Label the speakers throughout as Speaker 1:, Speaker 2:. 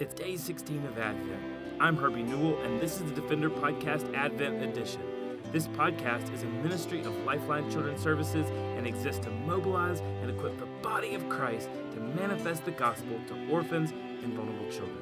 Speaker 1: It's day 16 of Advent. I'm Herbie Newell, and this is the Defender Podcast Advent Edition. This podcast is a ministry of Lifeline Children's Services and exists to mobilize and equip the body of Christ to manifest the gospel to orphans and vulnerable children.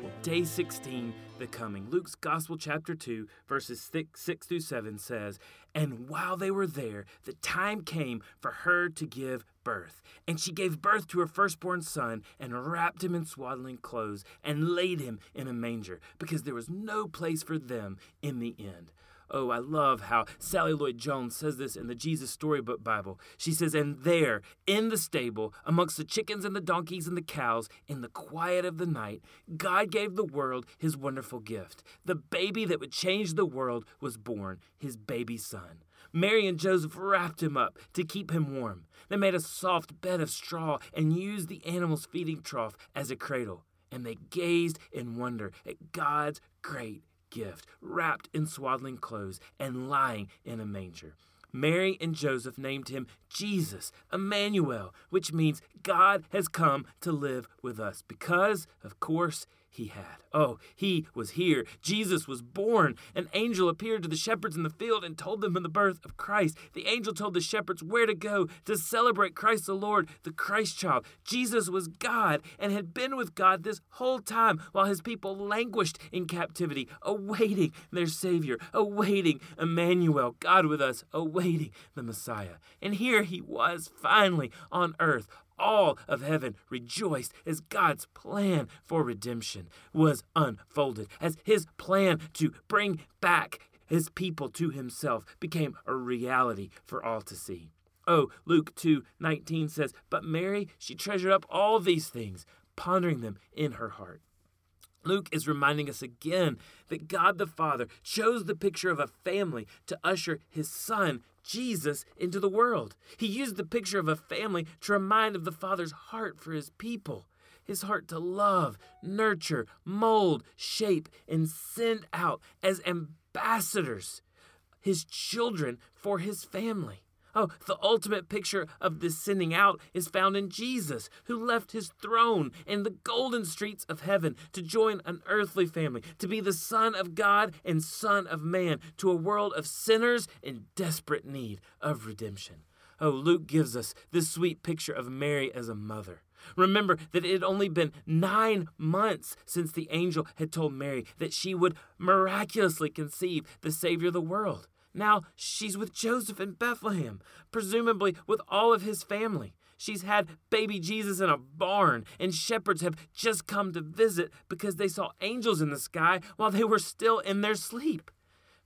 Speaker 1: Well, day 16, the coming. Luke's Gospel, chapter 2, verses 6, 6 through 7 says, And while they were there, the time came for her to give birth. And she gave birth to her firstborn son, and wrapped him in swaddling clothes, and laid him in a manger, because there was no place for them in the inn. Oh, I love how Sally Lloyd Jones says this in the Jesus Storybook Bible. She says, And there, in the stable, amongst the chickens and the donkeys and the cows, in the quiet of the night, God gave the world his wonderful gift. The baby that would change the world was born, his baby son. Mary and Joseph wrapped him up to keep him warm. They made a soft bed of straw and used the animal's feeding trough as a cradle. And they gazed in wonder at God's great gift, wrapped in swaddling clothes and lying in a manger. Mary and Joseph named him Jesus, Emmanuel, which means God has come to live with us because, of course, he had. Oh, he was here. Jesus was born. An angel appeared to the shepherds in the field and told them of the birth of Christ. The angel told the shepherds where to go to celebrate Christ the Lord, the Christ child. Jesus was God and had been with God this whole time while his people languished in captivity, awaiting their Savior, awaiting Emmanuel, God with us, awaiting the Messiah. And here he was finally on earth, all of heaven rejoiced as God's plan for redemption was unfolded, as his plan to bring back his people to himself became a reality for all to see. Oh, Luke 2 19 says, But Mary, she treasured up all these things, pondering them in her heart. Luke is reminding us again that God the Father chose the picture of a family to usher his son, Jesus, into the world. He used the picture of a family to remind of the Father's heart for his people. His heart to love, nurture, mold, shape, and send out as ambassadors his children for his family. Oh, the ultimate picture of this sending out is found in Jesus, who left his throne in the golden streets of heaven to join an earthly family, to be the Son of God and Son of man to a world of sinners in desperate need of redemption. Oh, Luke gives us this sweet picture of Mary as a mother. Remember that it had only been nine months since the angel had told Mary that she would miraculously conceive the Savior of the world. Now she's with Joseph in Bethlehem, presumably with all of his family. She's had baby Jesus in a barn, and shepherds have just come to visit because they saw angels in the sky while they were still in their sleep.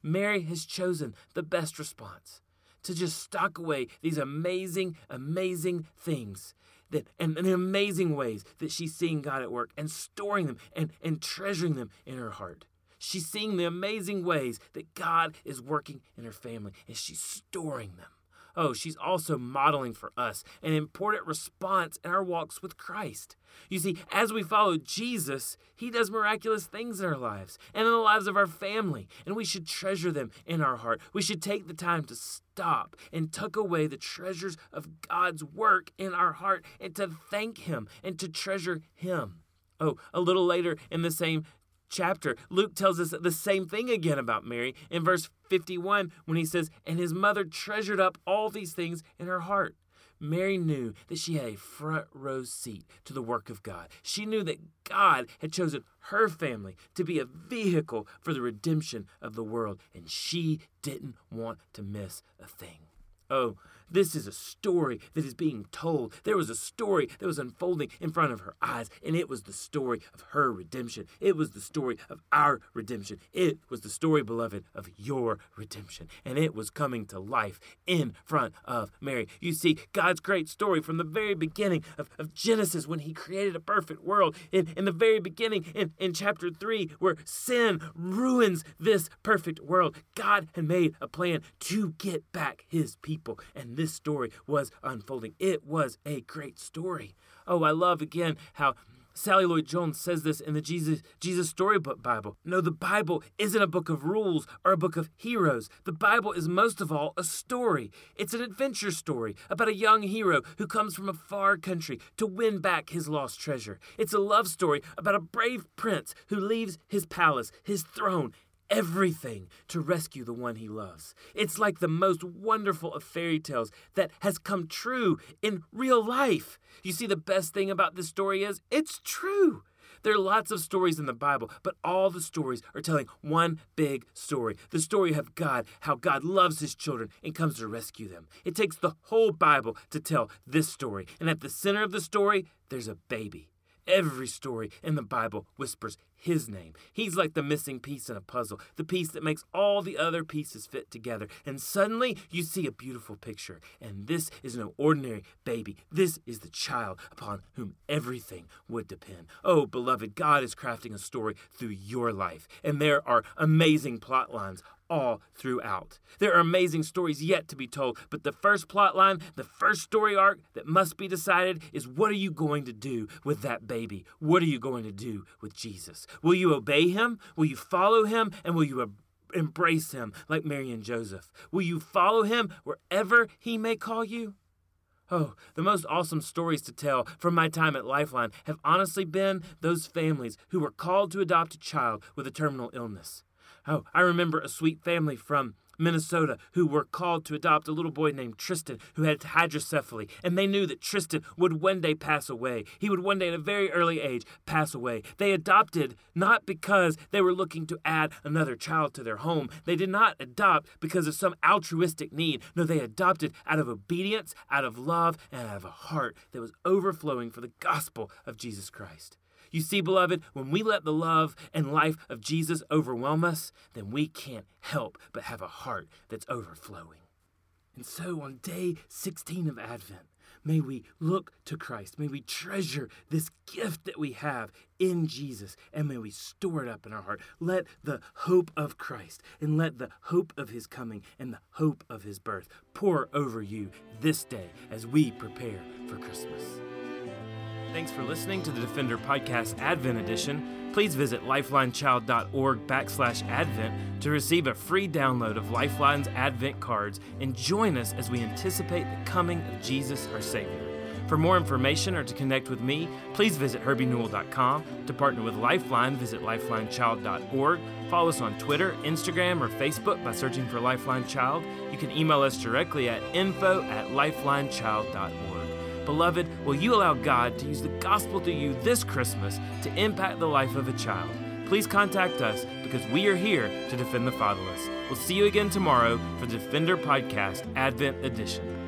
Speaker 1: Mary has chosen the best response to just stock away these amazing, amazing things that and, and in amazing ways that she's seeing God at work and storing them and, and treasuring them in her heart. She's seeing the amazing ways that God is working in her family, and she's storing them. Oh, she's also modeling for us an important response in our walks with Christ. You see, as we follow Jesus, He does miraculous things in our lives and in the lives of our family, and we should treasure them in our heart. We should take the time to stop and tuck away the treasures of God's work in our heart and to thank Him and to treasure Him. Oh, a little later in the same chapter, Luke tells us the same thing again about Mary in verse 51 when he says, And his mother treasured up all these things in her heart. Mary knew that she had a front row seat to the work of God. She knew that God had chosen her family to be a vehicle for the redemption of the world, and she didn't want to miss a thing. Oh, this is a story that is being told. There was a story that was unfolding in front of her eyes, and it was the story of her redemption. It was the story of our redemption. It was the story, beloved, of your redemption. And it was coming to life in front of Mary. You see, God's great story from the very beginning of, of Genesis when He created a perfect world, in, in the very beginning, in, in chapter 3, where sin ruins this perfect world, God had made a plan to get back His people. And this story was unfolding. It was a great story. Oh, I love again how Sally Lloyd Jones says this in the Jesus, Jesus Storybook Bible. No, the Bible isn't a book of rules or a book of heroes. The Bible is most of all a story. It's an adventure story about a young hero who comes from a far country to win back his lost treasure. It's a love story about a brave prince who leaves his palace, his throne, everything to rescue the one he loves. It's like the most wonderful of fairy tales that has come true in real life. You see, the best thing about this story is it's true. There are lots of stories in the Bible, but all the stories are telling one big story the story of God, how God loves his children and comes to rescue them. It takes the whole Bible to tell this story. And at the center of the story, there's a baby. Every story in the Bible whispers his name. He's like the missing piece in a puzzle, the piece that makes all the other pieces fit together. And suddenly you see a beautiful picture. And this is no ordinary baby. This is the child upon whom everything would depend. Oh, beloved, God is crafting a story through your life. And there are amazing plot lines all throughout. There are amazing stories yet to be told, but the first plot line, the first story arc that must be decided is what are you going to do with that baby? What are you going to do with Jesus? Will you obey him? Will you follow him? And will you embrace him like Mary and Joseph? Will you follow him wherever he may call you? Oh, the most awesome stories to tell from my time at Lifeline have honestly been those families who were called to adopt a child with a terminal illness. Oh, I remember a sweet family from Minnesota who were called to adopt a little boy named Tristan who had hydrocephaly, and they knew that Tristan would one day pass away. He would one day, at a very early age, pass away. They adopted not because they were looking to add another child to their home. They did not adopt because of some altruistic need. No, they adopted out of obedience, out of love, and out of a heart that was overflowing for the gospel of Jesus Christ. You see, beloved, when we let the love and life of Jesus overwhelm us, then we can't help but have a heart that's overflowing. And so on day 16 of Advent, may we look to Christ. May we treasure this gift that we have in Jesus and may we store it up in our heart. Let the hope of Christ and let the hope of his coming and the hope of his birth pour over you this day as we prepare for Christmas. Thanks for listening to the Defender Podcast Advent Edition. Please visit lifelinechild.org backslash advent to receive a free download of Lifeline's Advent cards and join us as we anticipate the coming of Jesus our Savior. For more information or to connect with me, please visit herbienewell.com. To partner with Lifeline, visit lifelinechild.org. Follow us on Twitter, Instagram, or Facebook by searching for Lifeline Child. You can email us directly at info at lifelinechild.org. Beloved, will you allow God to use the gospel to you this Christmas to impact the life of a child? Please contact us because we are here to defend the fatherless. We'll see you again tomorrow for the Defender Podcast Advent Edition.